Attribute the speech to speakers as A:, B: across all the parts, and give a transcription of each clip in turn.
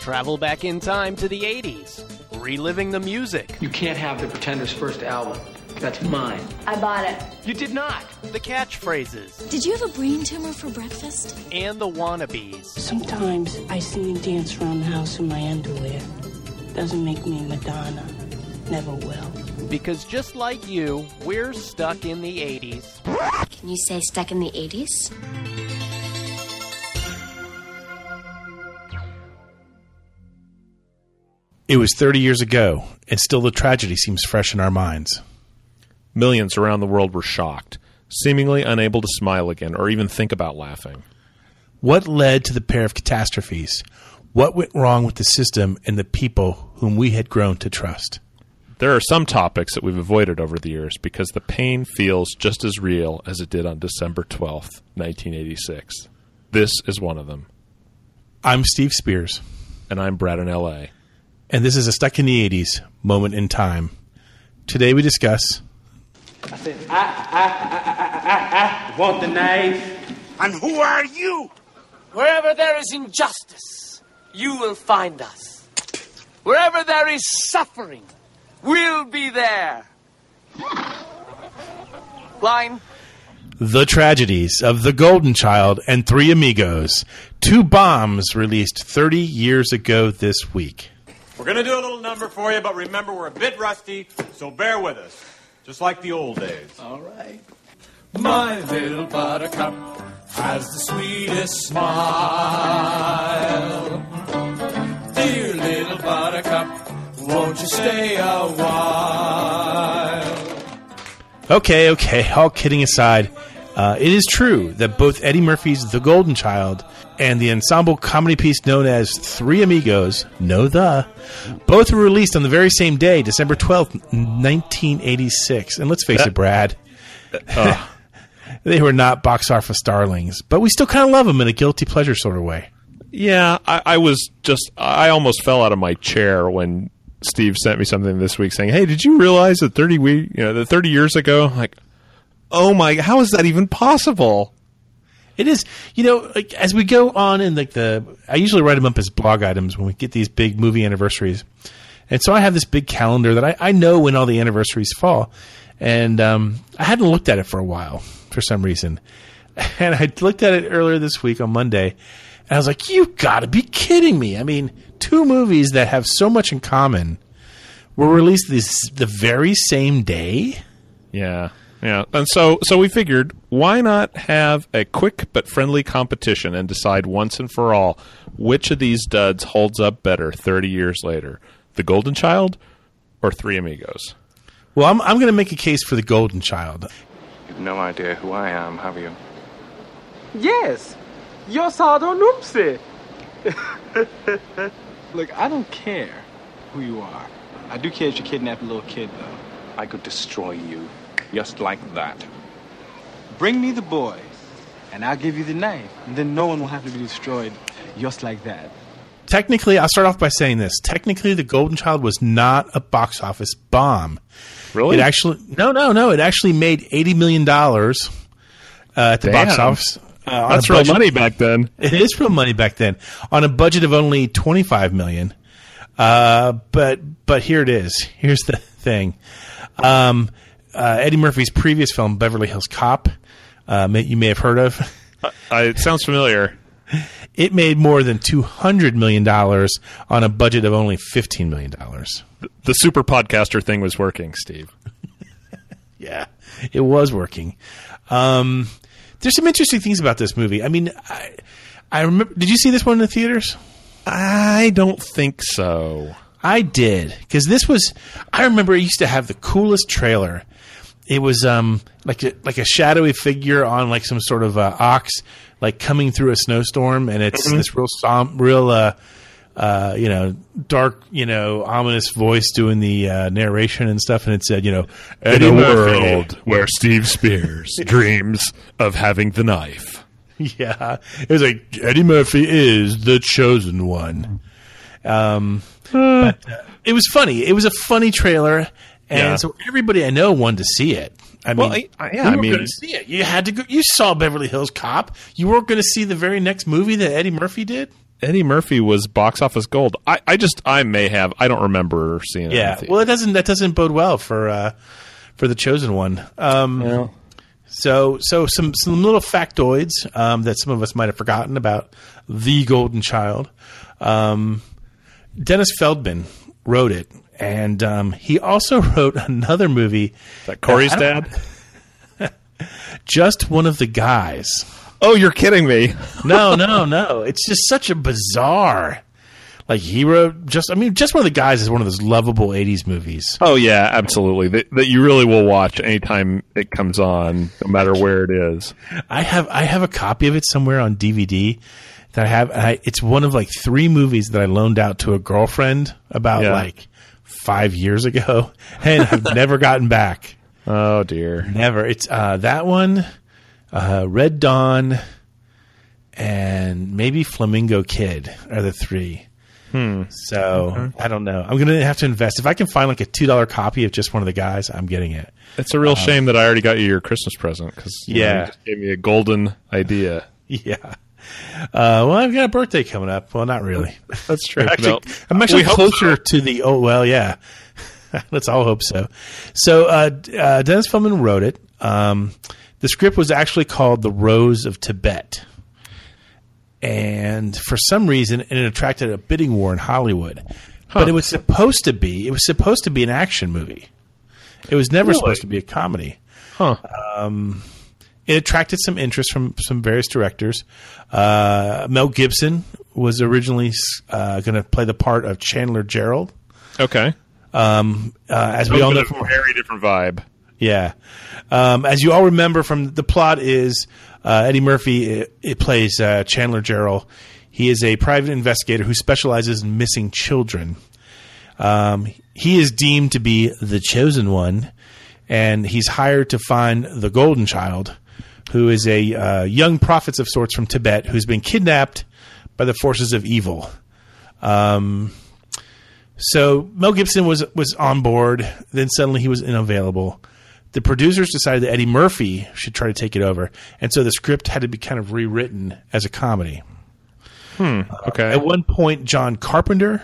A: Travel back in time to the 80s, reliving the music.
B: You can't have the Pretenders' first album. That's mine.
C: I bought it.
A: You did not. The catchphrases
D: Did you have a brain tumor for breakfast?
A: and the wannabes.
E: Sometimes I see you dance around the house in my underwear. Doesn't make me Madonna. Never will.
A: Because just like you, we're stuck in the 80s.
D: Can you say stuck in the 80s?
F: It was 30 years ago, and still the tragedy seems fresh in our minds.
G: Millions around the world were shocked, seemingly unable to smile again or even think about laughing.
F: What led to the pair of catastrophes? What went wrong with the system and the people whom we had grown to trust?
G: There are some topics that we've avoided over the years because the pain feels just as real as it did on December 12th, 1986. This is one of them.
F: I'm Steve Spears,
G: And I'm Brad in LA.
F: And this is a Stuck in the 80s moment in time. Today we discuss
H: I said, I, I, I, I, I I want the knife.
I: And who are you?
J: Wherever there is injustice, you will find us. Wherever there is suffering, we'll be there. Line.
F: The Tragedies of the Golden Child and Three Amigos, two bombs released 30 years ago this week.
K: We're going to do a little number for you, but remember we're a bit rusty, so bear with us. Just like the old days.
H: All right.
L: My little buttercup has the sweetest smile. Dear little buttercup, won't you stay a while?
F: Okay, okay, all kidding aside, uh, it is true that both Eddie Murphy's The Golden Child and the ensemble comedy piece known as Three Amigos, no the, both were released on the very same day, December 12th, 1986. And let's face it, Brad, they were not box office starlings, but we still kind of love them in a guilty pleasure sort of way.
G: Yeah, I, I was just, I almost fell out of my chair when Steve sent me something this week saying, "Hey, did you realize that thirty we, you know, that thirty years ago?" Like, oh my, how is that even possible?
F: It is, you know, like as we go on in like the, I usually write them up as blog items when we get these big movie anniversaries, and so I have this big calendar that I, I know when all the anniversaries fall, and um, I hadn't looked at it for a while for some reason, and I looked at it earlier this week on Monday, and I was like, you got to be kidding me! I mean, two movies that have so much in common were released this the very same day.
G: Yeah. Yeah. And so so we figured why not have a quick but friendly competition and decide once and for all which of these duds holds up better 30 years later. The Golden Child or Three Amigos?
F: Well, I'm I'm going to make a case for the Golden Child.
M: You've no idea who I am, have you?
H: Yes. Yo Sado Noopsie. Look, I don't care who you are. I do care if you kidnap a little kid, though.
M: I could destroy you just like that.
H: Bring me the boy, and I'll give you the knife, and then no one will have to be destroyed just like that.
F: Technically, I'll start off by saying this. Technically, The Golden Child was not a box office bomb.
G: Really?
F: It actually no, no, no. It actually made eighty million dollars uh, at the box office. Uh,
G: That's
F: a
G: real
F: budget-
G: money back then.
F: It is real money back then on a budget of only twenty five million. Uh, but but here it is. Here's the thing. Um, uh, Eddie Murphy's previous film, Beverly Hills Cop, uh, may, you may have heard of.
G: I, it sounds familiar.
F: It made more than two hundred million dollars on a budget of only fifteen million dollars.
G: The super podcaster thing was working, Steve.
F: Yeah, it was working. Um, there's some interesting things about this movie. I mean, I, I remember. Did you see this one in the theaters?
G: I don't think so.
F: I did because this was. I remember it used to have the coolest trailer. It was um like a, like a shadowy figure on like some sort of uh, ox, like coming through a snowstorm, and it's this real som- real uh, uh, you know dark you know ominous voice doing the uh, narration and stuff, and it said you know
G: In a
F: Murphy."
G: world where Steve Spears dreams of having the knife.
F: Yeah, it was like Eddie Murphy is the chosen one. Um, but uh, it was funny. It was a funny trailer, and
G: Yeah.
F: so everybody I know wanted to see it. I
G: Well,
F: mean,
G: I- I- yeah,
F: you
G: I
F: were
G: mean-
F: going to see it. You had to go. You saw Beverly Hills Cop. You weren't going to see the very next movie that Eddie Murphy did.
G: Eddie Murphy was box office gold. I, I just I may have I don't remember seeing it.
F: Yeah.
G: the.
F: Well, it doesn't. That doesn't bode well for uh, for the chosen one. Um, So, so some some little factoids um, that some of us might have forgotten about the Golden Child. Um, Dennis Feldman wrote it, and um, he also wrote another movie.
G: that Corey's
F: don't-
G: dad.
F: Just one of the guys.
G: Oh, you're kidding me.
F: No, no, no. It's just such a bizarre. Like he wrote just. I mean, just one of the guys is one of those lovable '80s movies.
G: Oh yeah, absolutely. That, that you really will watch anytime it comes on, no matter where it is.
F: I have I have a copy of it somewhere on DVD that I have. I, it's one of like three movies that I loaned out to a girlfriend about
G: Yeah.
F: like five years ago, and I've never gotten back.
G: Oh dear.
F: Never. It's uh, that one, uh, Red Dawn, and maybe Flamingo Kid are the three.
G: Hmm.
F: So I don't know. I'm gonna have to invest. If I can find like a two dollar copy of just one of the guys, I'm getting it.
G: It's a real shame that I already got you your Christmas present because
F: Yeah.
G: you just gave me a golden idea.
F: Yeah. Uh, well, I've got a birthday coming up. Well, not really.
G: That's true.
F: Actually,
G: No.
F: I'm actually
G: We
F: closer
G: so.
F: to the. Oh well, yeah. Let's all hope so. So uh, uh, Dennis Feldman wrote it. Um, the script was actually called "The Rose of Tibet," and for some reason, it attracted a bidding war in Hollywood. But it was supposed to be. It was supposed to be an action movie. It was never
G: Really?
F: supposed to be a comedy.
G: Huh.
F: Um, it attracted some interest from some various directors. Uh, Mel Gibson was originally uh, going to play the part of Chandler Jarrell.
G: Okay.
F: Um, uh, as we all know, from,
G: very different vibe.
F: yeah. Um, as you all remember from the plot is uh, Eddie Murphy. It, it plays uh, Chandler Jarrell. He is a private investigator who specializes in missing children. Um, he is deemed to be the chosen one, and he's hired to find the golden child, who is a uh, young prophet of sorts from Tibet who's been kidnapped by the forces of evil. Um, so Mel Gibson was was on board. Then suddenly he was unavailable. The producers decided that Eddie Murphy should try to take it over, and so the script had to be kind of rewritten as a comedy.
G: Hmm. Okay.
F: At one point, John Carpenter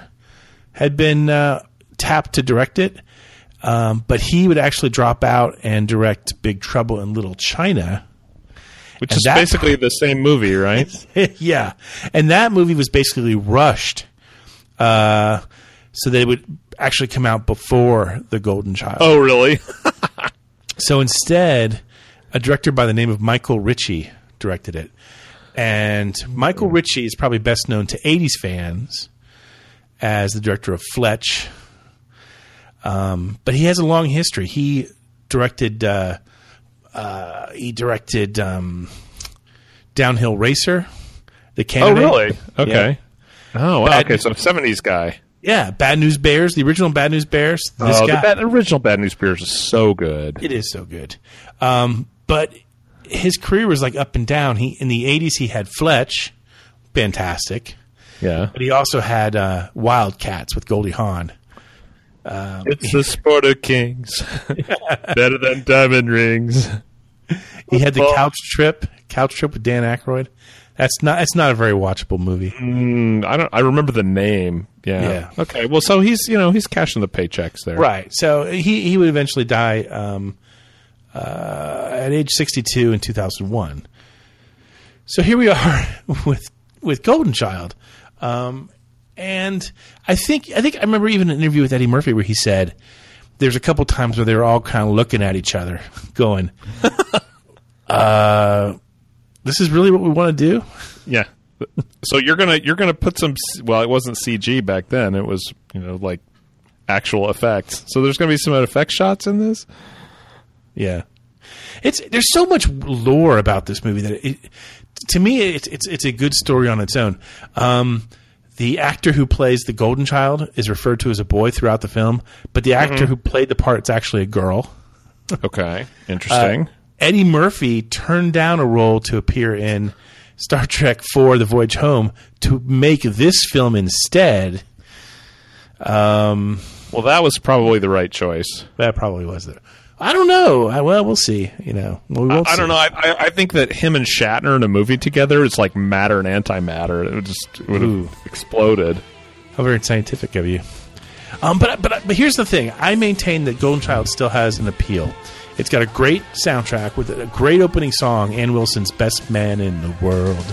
F: had been uh, tapped to direct it, um, but he would actually drop out and direct Big Trouble in Little China.
G: Which
F: And
G: is basically the same movie, right?
F: yeah, and that movie was basically rushed, uh, so that it would actually come out before the Golden Child.
G: oh, really?
F: So instead, a director by the name of Michael Ritchie directed it. And Michael Ritchie is probably best known to 80s fans as the director of Fletch. Um, but he has a long history. He directed uh, uh, he directed um, Downhill Racer, the
G: oh, really? Okay. Oh, wow.
F: Bad-
G: Okay, so 70s guy.
F: Yeah, Bad News Bears, the original Bad News Bears. This
G: oh,
F: guy.
G: the bad, original Bad News Bears is so good.
F: It is so good. Um, but his career was like up and down. He in the '80s he had Fletch, fantastic,
G: Yeah.
F: but he also had uh, Wildcats with Goldie Hawn. Um,
G: It's the sport of kings. Better than diamond rings.
F: He had the. Couch Trip, Couch Trip with Dan Aykroyd. That's not. It's not a very watchable movie.
G: Mm, I don't. I remember the name. Yeah.
F: Yeah.
G: Okay. Well, so he's you know he's cashing the paychecks there.
F: Right. So he he would eventually die um, uh, at age 62 in 2001. So here we are with with Golden Child, um, and I think I think I remember even an interview with Eddie Murphy where he said there's a couple times where they were all kind of looking at each other, going, uh, "This is really what we want to do."
G: Yeah. So you're gonna you're gonna put some well it wasn't CG back then it was you know like actual effects so there's gonna be some effect shots in this
F: Yeah, it's there's so much lore about this movie that it, to me it's it's it's a good story on its own. Um, the actor who plays the Golden Child is referred to as a boy throughout the film, but the actor
G: Mhm.
F: who played the part is actually a girl.
G: okay interesting
F: Uh, Eddie Murphy turned down a role to appear in Star Trek IV: The Voyage Home to make this film instead. Um,
G: well that was probably the right choice
F: that probably was there. I don't know. I, well, we'll see. You know, we
G: I, I don't know. I, I, I think that him and Shatner in a movie together is like matter and antimatter. It would just it would
F: Ooh.
G: have exploded.
F: How very scientific of you. Um, but but but here's the thing. I maintain that Golden Child still has an appeal. It's got a great soundtrack with a great opening song. Ann Wilson's "Best Man in the World."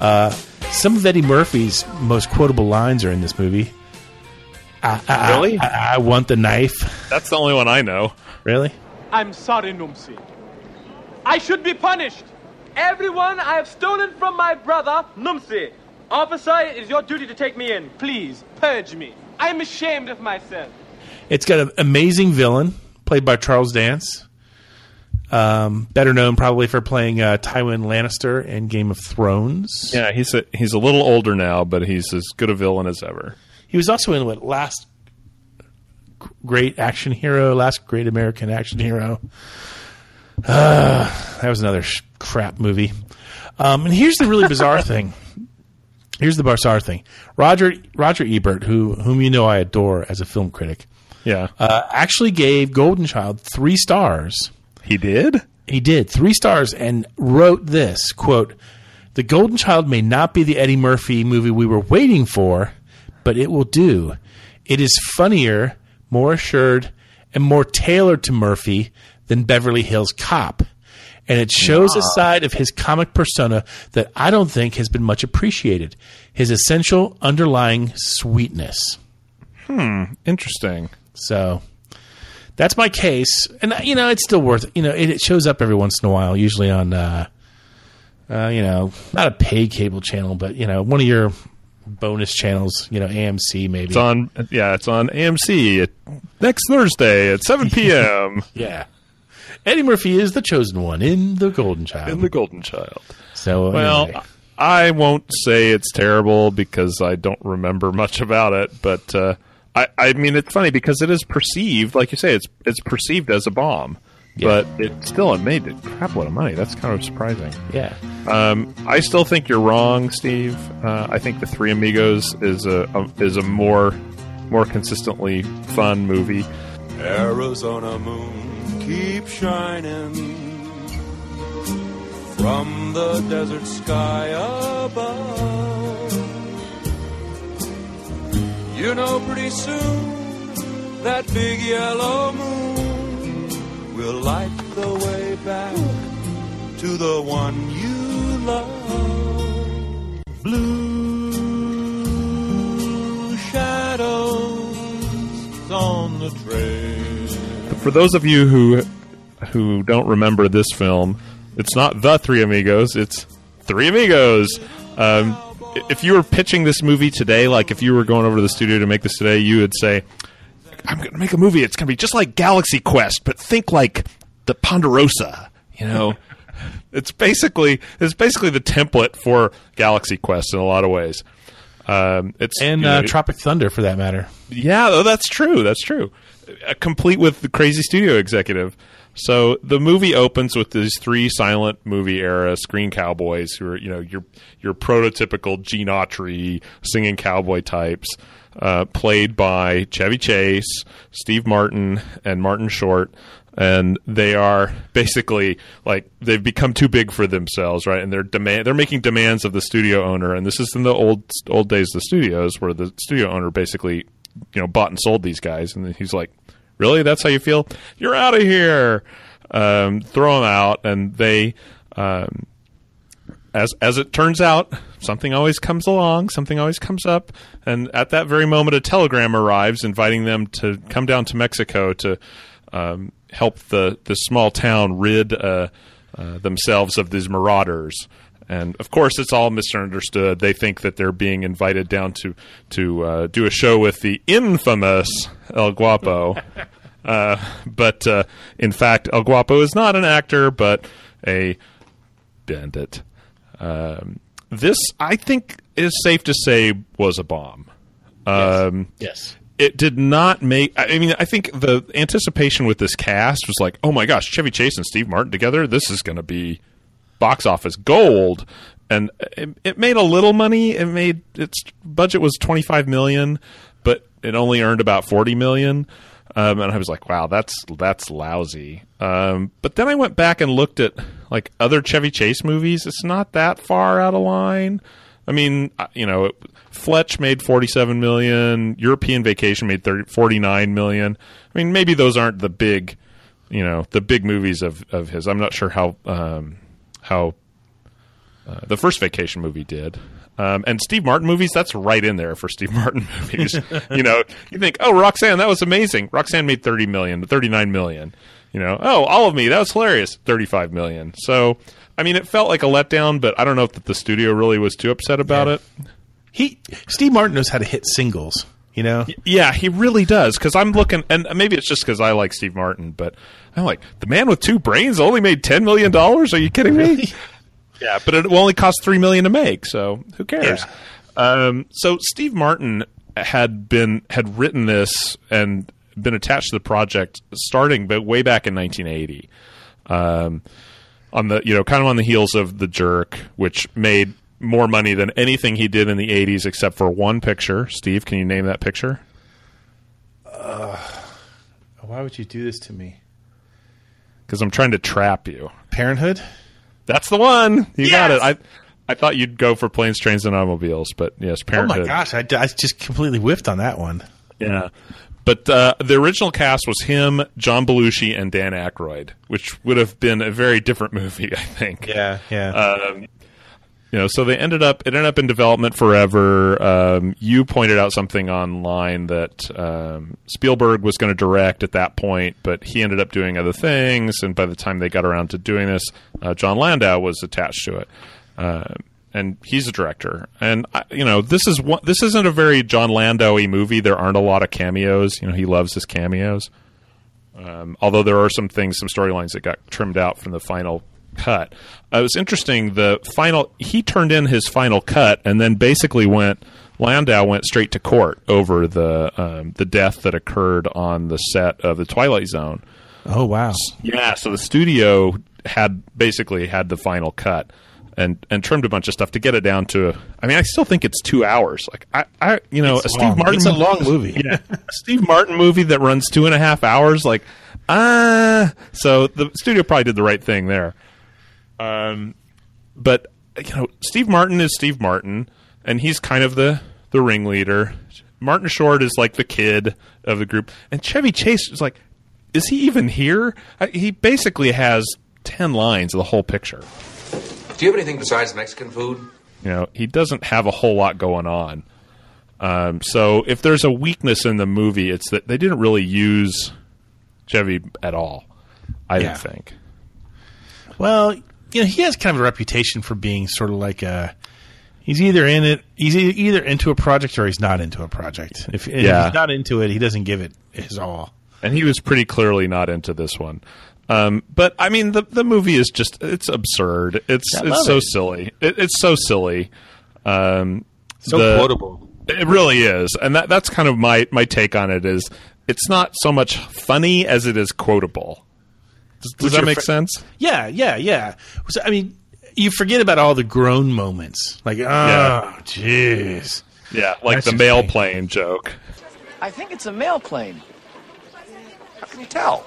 F: Uh, some of Eddie Murphy's most quotable lines are in this movie. I, I,
G: Really?
F: I, I want the knife.
G: That's the only one I know.
F: Really?
H: I'm sorry, Numsi. I should be punished. Everyone I have stolen from my brother, Numsi. Officer, it is your duty to take me in. Please, purge me. I am ashamed of myself.
F: It's got an amazing villain played by Charles Dance. Um, better known probably for playing uh, Tywin Lannister in Game of Thrones.
G: Yeah, he's a, he's a little older now, but he's as good a villain as ever.
F: He was also in what last great action hero, last great American action hero. Uh, that was another sh- crap movie. Um, and here's the really bizarre thing. Here's the bizarre thing. Roger Roger Ebert, who whom you know I adore as a film critic,
G: Yeah,
F: uh, actually gave Golden Child three stars.
G: He did.
F: He did three stars and wrote this quote: "The Golden Child may not be the Eddie Murphy movie we were waiting for, but it will do. It is funnier, more assured, and more tailored to Murphy than Beverly Hills Cop." And it shows a side of his comic persona that I don't think has been much appreciated. His essential underlying sweetness.
G: Hmm, interesting.
F: So that's my case, and you know it's still worth. You know it, it shows up every once in a while, usually on, uh, uh, you know, not a paid cable channel, but you know one of your bonus channels. You know AMC maybe.
G: It's on. Yeah, it's on AMC at, next Thursday at 7 p.m.
F: yeah. Eddie Murphy is the chosen one in the Golden Child.
G: in the Golden Child.
F: so
G: Well,
F: anyway.
G: I won't say it's terrible because I don't remember much about it, but uh, I, I mean it's funny because it is perceived, like you say, it's it's perceived as a bomb, but it still it made a crap load of money. That's kind of surprising.
F: yeah.
G: Um, I still think you're wrong, Steve. Uh, I think the Three Amigos is a, a is a more more consistently fun movie.
L: Arizona moon keep shining from the desert sky above. You know, pretty soon that big yellow moon will light the way back to the one you love. Blue shadows on the trail.
G: For those of you who who don't remember this film, it's not the Three Amigos. It's Three Amigos. Um, if you were pitching this movie today, like if you were going over to the studio to make this today, you would say, "I'm going to make a movie. It's going to be just like Galaxy Quest, but think like the Ponderosa." You know, it's basically it's basically the template for Galaxy Quest in a lot of ways. Um, it's
F: And
G: you
F: uh, Tropic Thunder for that matter.
G: yeah, that's true. That's true. Uh, complete with the crazy studio executive. So the movie opens with these three silent movie era screen cowboys who are, you know, your your prototypical Gene Autry singing cowboy types, uh, played by Chevy Chase, Steve Martin, and Martin Short. And they are basically like they've become too big for themselves, right? And they're demand they're making demands of the studio owner. And this is in the old old days of the studios, where the studio owner basically you know bought and sold these guys and he's like really? That's how you feel? You're out of here. Um, throw them out and they um, as as it turns out something always comes along something always comes up and at that very moment a telegram arrives inviting them to come down to mexico to um, help the the small town rid uh, uh, themselves of these marauders and of course, it's all misunderstood. They think that they're being invited down to to uh, do a show with the infamous El Guapo, Uh, but uh, in fact, El Guapo is not an actor, but a bandit. Um, this, I think, is safe to say was a bomb. Um,
F: Yes.
G: it did not make. I mean, I think the anticipation with this cast was like, oh my gosh, Chevy Chase and Steve Martin together. This is going to be box office gold. And it, it made a little money. It made its budget was twenty five million, but it only earned about forty million. Um, and I was like, wow, that's that's lousy. Um, but then I went back and looked at like other Chevy Chase movies. It's not that far out of line. I mean, you know, Fletch made 47 million, European Vacation made 30, 49 million. I mean, maybe those aren't the big, you know, the big movies of, of his. I'm not sure how um, how uh, the first Vacation movie did. Um, and Steve Martin movies, that's right in there for Steve Martin movies. you know, you think, oh, Roxanne, that was amazing. Roxanne made 30 million, 39 million. You know, oh, all of me, that was hilarious, 35 million. So, I mean, it felt like a letdown, but I don't know if the studio really was too upset about
F: Yeah.
G: it.
F: He Steve Martin knows how to hit singles. You know.
G: Yeah, he really does. Because I'm looking, and maybe it's just because I like Steve Martin, but I'm like, the man with two brains only made ten million dollars. Are you kidding me? yeah, but it only cost three million to make, so who cares? Um, so Steve Martin had been had written this and been attached to the project starting, but way back in 1980. Um, on the you know kind of on the heels of the jerk which made more money than anything he did in the 80s except for one picture steve can you name that picture
F: Why would you do this to me?
G: because i'm trying to trap you
F: Parenthood.
G: that's the one you got it i i thought you'd go for planes trains and automobiles but yes Parenthood.
F: Oh
G: parenthood
F: my gosh, I, I just completely whiffed on that one.
G: yeah but uh, the original cast was him, John Belushi, and Dan Aykroyd, which would have been a very different movie, I think.
F: Yeah, yeah.
G: Um, you know, so they ended up it ended up in development forever. Um, you pointed out something online that um, Spielberg was going to direct at that point, but he ended up doing other things. And by the time they got around to doing this, uh, John Landis was attached to it, uh, and he's a director. And I, you know, this is one, this isn't a very John Landis-y movie. There aren't a lot of cameos. You know, he loves his cameos. Um, although there are some things, some storylines that got trimmed out from the final cut. Uh, it was interesting. The final he turned in his final cut, and then basically went. Landis went straight to court over the um, the death that occurred on the set of the Twilight Zone.
F: Oh wow.
G: Yeah, so the studio had basically had the final cut and and trimmed a bunch of stuff to get it down to. I mean, I still think it's two hours. Like I, I you know,
F: It's
G: a Steve
F: long.
G: Martin.
F: It's a long movie.
G: yeah, a Steve Martin movie that runs two and a half hours. Like, ah, so the studio probably did the right thing there. Um, but you know, Steve Martin is Steve Martin, and he's kind of the the ringleader. Martin Short is like the kid of the group, and Chevy Chase is like, is he even here? Uh, He basically has ten lines of the whole picture.
I: Do you have anything besides Mexican food?
G: You know, he doesn't have a whole lot going on. Um, so if there's a weakness in the movie, it's that they didn't really use Chevy at all. I
F: Yeah.
G: didn't think.
F: Well, you know, he has kind of a reputation for being sort of like a. He's either in it, he's e- either into a project or he's not into a project. If, and if
G: Yeah.
F: he's not into it, he doesn't give it his all.
G: and he was pretty clearly not into this one. Um, but I mean, the the movie is just it's absurd. It's it's so
F: it.
G: silly. It, it's so silly. Um,
F: So
G: the-
F: quotable.
G: It really is, and that that's kind of my my take on it. Is it's not so much funny as it is quotable. Does, does that make
F: fr-
G: sense?
F: Yeah, yeah, yeah. So, I mean, you forget about all the grown moments. Like, oh, jeez.
G: Yeah, like
F: That's
G: the mail
F: me.
G: plane joke.
J: I think it's a mail plane. How can you tell?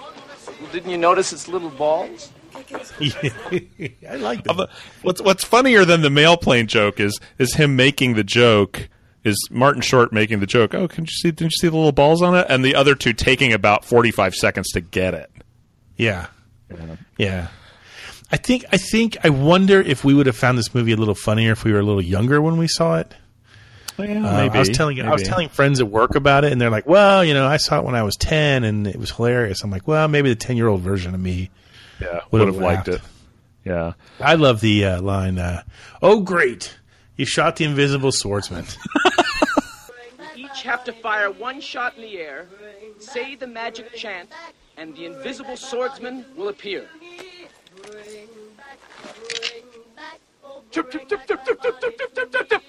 J: Well, didn't you notice its little balls?
F: I like
G: that. What's what's funnier than the mail plane joke is is him making the joke. Is Martin Short making the joke? Oh, can you see? Didn't you see the little balls on it? And the other two taking about forty five seconds to get it.
F: Yeah. Yeah. I think I think I wonder if we would have found this movie a little funnier if we were a little younger when we saw it. Uh, I was telling I was telling friends at work about it, and they're like, "Well, you know, I saw it when I was ten, and it was hilarious." I'm like, "Well, maybe the ten year old version of me
G: Yeah,
F: would
G: would
F: have
G: have liked it. Yeah.
F: I love the uh, line, uh, "Oh, great, you shot the invisible swordsman."
E: Each
N: have to fire one shot in the air, say the magic chant, and the invisible swordsman will appear. Chip, chip, chip, chip, chip, chip, chip, chip, chip.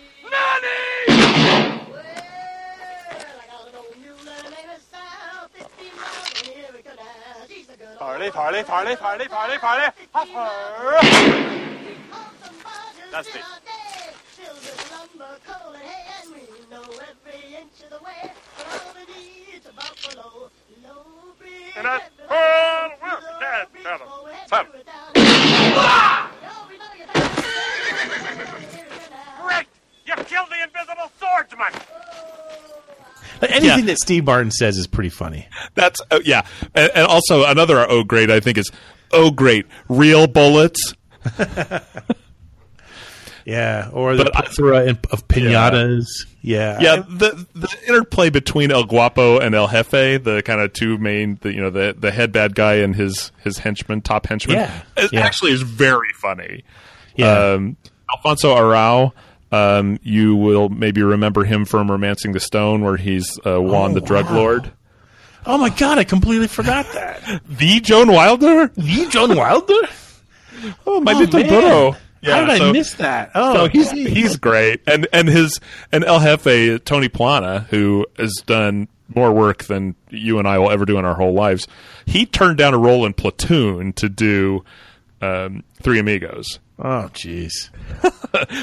K: And that's all we're dead, seven. Seven. Great! You killed the invisible swordsman!
F: Like, anything
G: Yeah.
F: that Steve Martin says is pretty funny.
G: That's oh, yeah, and, and also another oh great I think is oh great real bullets.
F: Yeah, or the plethora of pinatas. Yeah,
G: Yeah, the the interplay between El Guapo and El Jefe, the kind of two main, the, you know, the the head bad guy and his his henchman, top henchman,
F: Yeah,
G: it
F: yeah.
G: actually is very funny.
F: Yeah.
G: Um, Alfonso Arau, um, you will maybe remember him from *Romancing the Stone*, where he's uh, Juan
F: Oh,
G: the drug
F: wow.
G: lord.
F: Oh my god, I completely forgot that.
G: The Joan Wilder,
F: the Joan Wilder.
G: Oh, my
F: Oh,
G: little
F: man.
G: burro.
F: How did I
G: so-
F: miss that? Oh,
G: so he's
F: geez.
G: he's great, and and his and El Jefe Tony Plana, who has done more work than you and I will ever do in our whole lives. He turned down a role in Platoon to do um, Three Amigos.
F: Oh, jeez.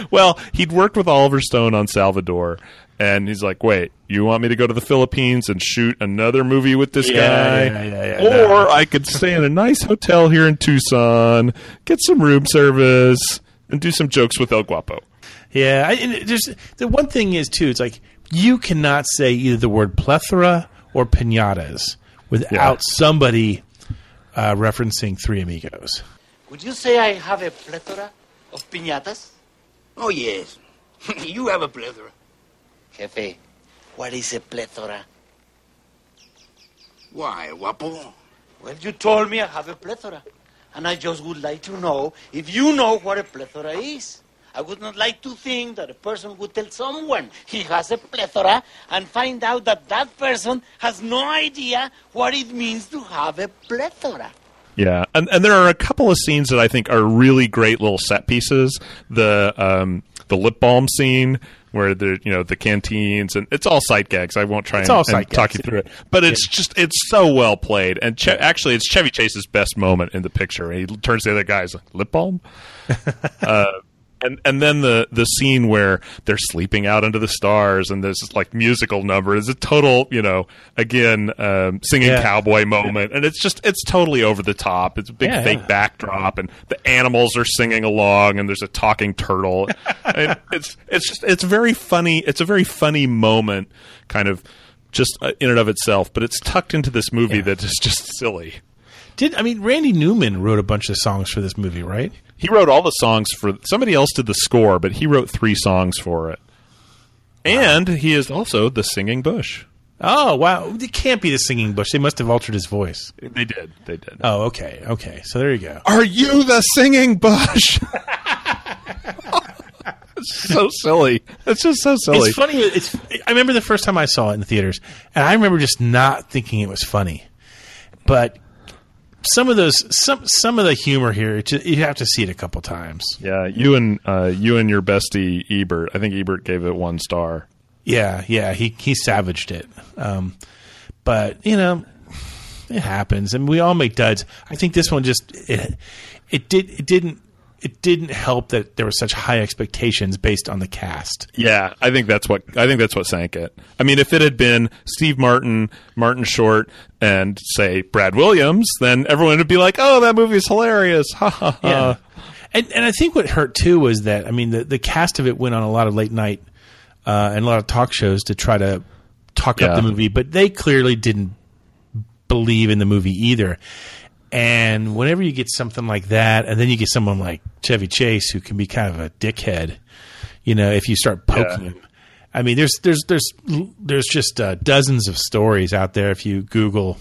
G: well, he'd worked with Oliver Stone on Salvador, and he's like, "Wait, you want me to go to the Philippines and shoot another movie with this
F: Yeah,
G: guy,
F: yeah, yeah,
G: or. I could stay in a nice hotel here in Tucson, get some room service, and do some jokes with El Guapo."
F: Yeah, I, and just the one thing is too. It's like you cannot say either the word plethora or pinatas without somebody uh, referencing Three Amigos.
J: Would you say I have a plethora of piñatas?
O: Oh, yes. you have a plethora.
J: Jefe, what is a plethora?
O: Why, guapo?
J: Well, you told me I have a plethora. And I just would like to know if you know what a plethora is. I would not like to think that a person would tell someone he has a plethora and find out that that person has no idea what it means to have a plethora.
G: Yeah, and and there are a couple of scenes that I think are really great little set pieces. The um, the lip balm scene where the you know the canteens and it's all sight gags. I won't try
F: It's
G: and,
F: all
G: and talk
F: gags,
G: you through it, but it's just it's so well played. And che- actually, it's Chevy Chase's best moment in the picture. He turns to the other guys like lip balm. uh, and and then the the scene where they're sleeping out under the stars and there's this like musical number is a total you know again um, singing
F: Yeah.
G: cowboy moment and it's just it's totally over the top it's a big
F: Yeah,
G: fake
F: yeah.
G: backdrop and the animals are singing along and there's a talking turtle and it's it's just it's very funny it's a very funny moment kind of just uh, in and of itself but it's tucked into this movie that is just silly
F: Did I mean Randy Newman wrote a bunch of songs for this movie, right?
G: He wrote all the songs for somebody else did the score, but he wrote three songs for it. And he is also the singing bush.
F: Oh wow! It can't be the singing bush. They must have altered his voice.
G: They did. They did.
F: Oh, okay, okay. So there you go.
G: Are you the singing bush? so silly. It's just so silly.
F: It's funny. It's. I remember the first time I saw it in the theaters, and I remember just not thinking it was funny. But some of those, some some of the humor here, you have to see it a couple times.
G: Yeah, you and uh, you and your bestie Ebert. I think Ebert gave it one star.
F: Yeah, yeah. He he savaged it. Um, but you know, it happens, and we all make duds. I think this one just it it did it didn't it didn't help that there were such high expectations based on the cast.
G: Yeah, I think that's what I think that's what sank it. I mean, if it had been Steve Martin, Martin Short, and say Brad Williams, then everyone would be like, "Oh, that movie is hilarious!" Ha ha ha.
F: Yeah. And and I think what hurt too was that I mean the the cast of it went on a lot of late night uh, and a lot of talk shows to try to talk
G: Yeah.
F: up the movie, but they clearly didn't believe in the movie either. And whenever you get something like that, and then you get someone like Chevy Chase who can be kind of a dickhead, you know, if you start poking him. I mean, there's there's there's there's just uh, dozens of stories out there if you Google,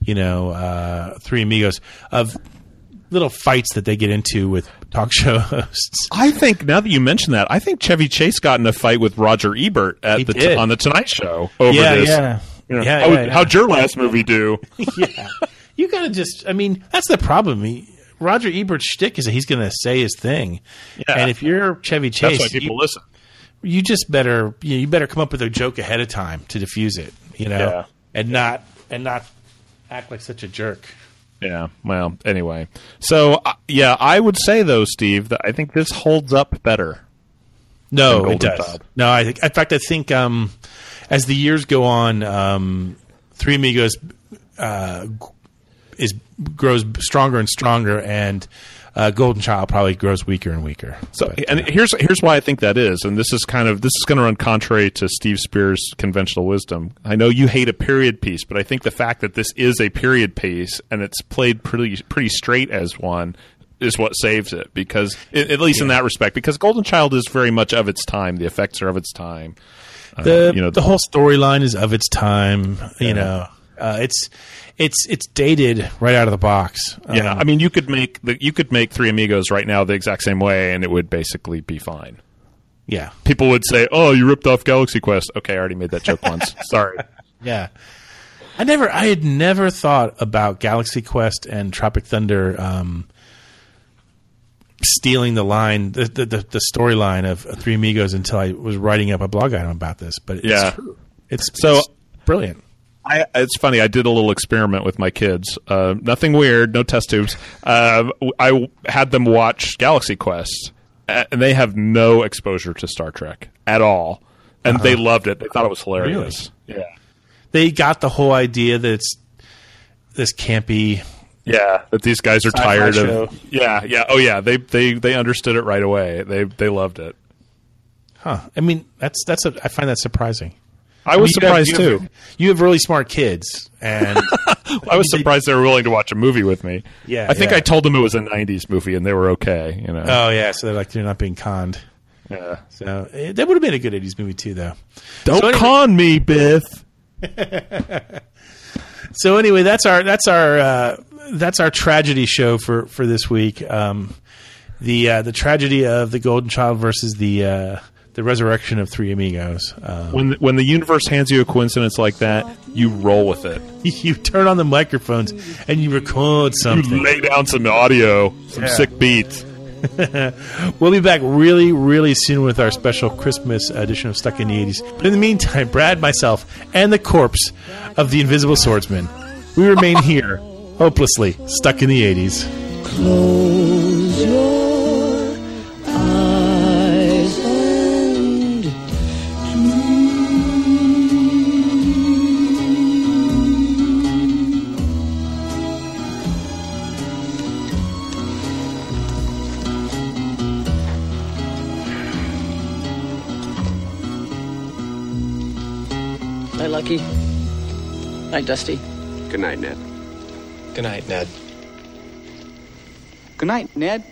F: you know, uh, Three Amigos of little fights that they get into with talk show hosts.
G: I think now that you mention that, I think Chevy Chase got in a fight with Roger Ebert at
F: He
G: the
F: did.
G: on the Tonight Show over
F: Yeah,
G: this.
F: yeah.
G: You know,
F: Yeah,
G: how,
F: yeah, yeah.
G: How'd your last movie do?
F: yeah, you gotta just. I mean, that's the problem. He, Roger Ebert's shtick is that he's gonna say his thing,
G: Yeah.
F: and if you're Chevy Chase,
G: That's why people
F: you,
G: listen.
F: you just better you, know, you better come up with a joke ahead of time to diffuse it, you know,
G: Yeah.
F: and not and not act like such a jerk.
G: Yeah. Well, anyway. So, uh, yeah, I would say though, Steve, that I think this holds up better.
F: No, it does. No, I think. In fact, I think um, as the years go on, um, Three Amigos uh, is grows stronger and stronger, and uh, Golden Child probably grows weaker and weaker.
G: So, and here's here's why I think that is, and this is kind of this is going to run contrary to Steve Spears' conventional wisdom. I know you hate a period piece, but I think the fact that this is a period piece and it's played pretty pretty straight as one is what saves it because at least in that respect because Golden Child is very much of its time. The effects are of its time. Uh,
F: the
G: you know
F: the whole storyline is of its time.
G: Yeah.
F: You know, uh, it's it's it's dated right out of the box.
G: Yeah,
F: Um,
G: I mean, you could make the, you could make Three Amigos right now the exact same way, and it would basically be fine.
F: Yeah,
G: people would say, "Oh, you ripped off Galaxy Quest." Okay, I already made that joke once. Sorry.
F: yeah. I never, I had never thought about Galaxy Quest and Tropic Thunder um, stealing the line, the the, the, the storyline of Three Amigos until I was writing up a blog item about this. But it's
G: Yeah.
F: true. It's
G: So-
F: it's brilliant.
G: I, it's funny. I did a little experiment with my kids. Uh, nothing weird, no test tubes. Uh, I had them watch Galaxy Quest, and they have no exposure to Star Trek at all, and they
F: Uh-huh.
G: loved it. They thought it was hilarious. Yeah,
F: They got the whole idea that it's this campy.
G: yeah. That these guys are tired
F: show.
G: of. Yeah, yeah. Oh, yeah. They they they understood it right away. They they loved it.
F: Huh. I mean, that's that's a, I find that surprising.
G: I was
F: mean, you have-
G: surprised
F: you have-
G: too.
F: You have really smart kids, and
G: I was surprised they were willing to watch a movie with me.
F: Yeah,
G: I think
F: yeah.
G: I told them it was a '90s movie, and they were okay. You know.
F: oh yeah, so they're like they're not being conned.
G: Yeah.
F: So eh, that would have been a good '80s movie too, though.
G: Don't
F: So anyway-
G: con me, Biff.
F: So anyway, that's our that's our uh, that's our tragedy show for for this week. Um, the uh, the tragedy of the Golden Child versus the uh, the resurrection of Three Amigos. Um,
G: When when the universe hands you a coincidence like that, you roll with it.
F: you turn on the microphones and you record something.
G: You lay down some audio, some
F: Yeah.
G: sick beats.
F: we'll be back really, really soon with our special Christmas edition of Stuck in the 80s. But in the meantime, Brad, myself, and the corpse of the Invisible Swordsman, we remain here, hopelessly stuck in the 80s.
C: Close
N: Night, Dusty.
P: Good night, Ned.
Q: Good night, Ned.
P: Good night, Ned.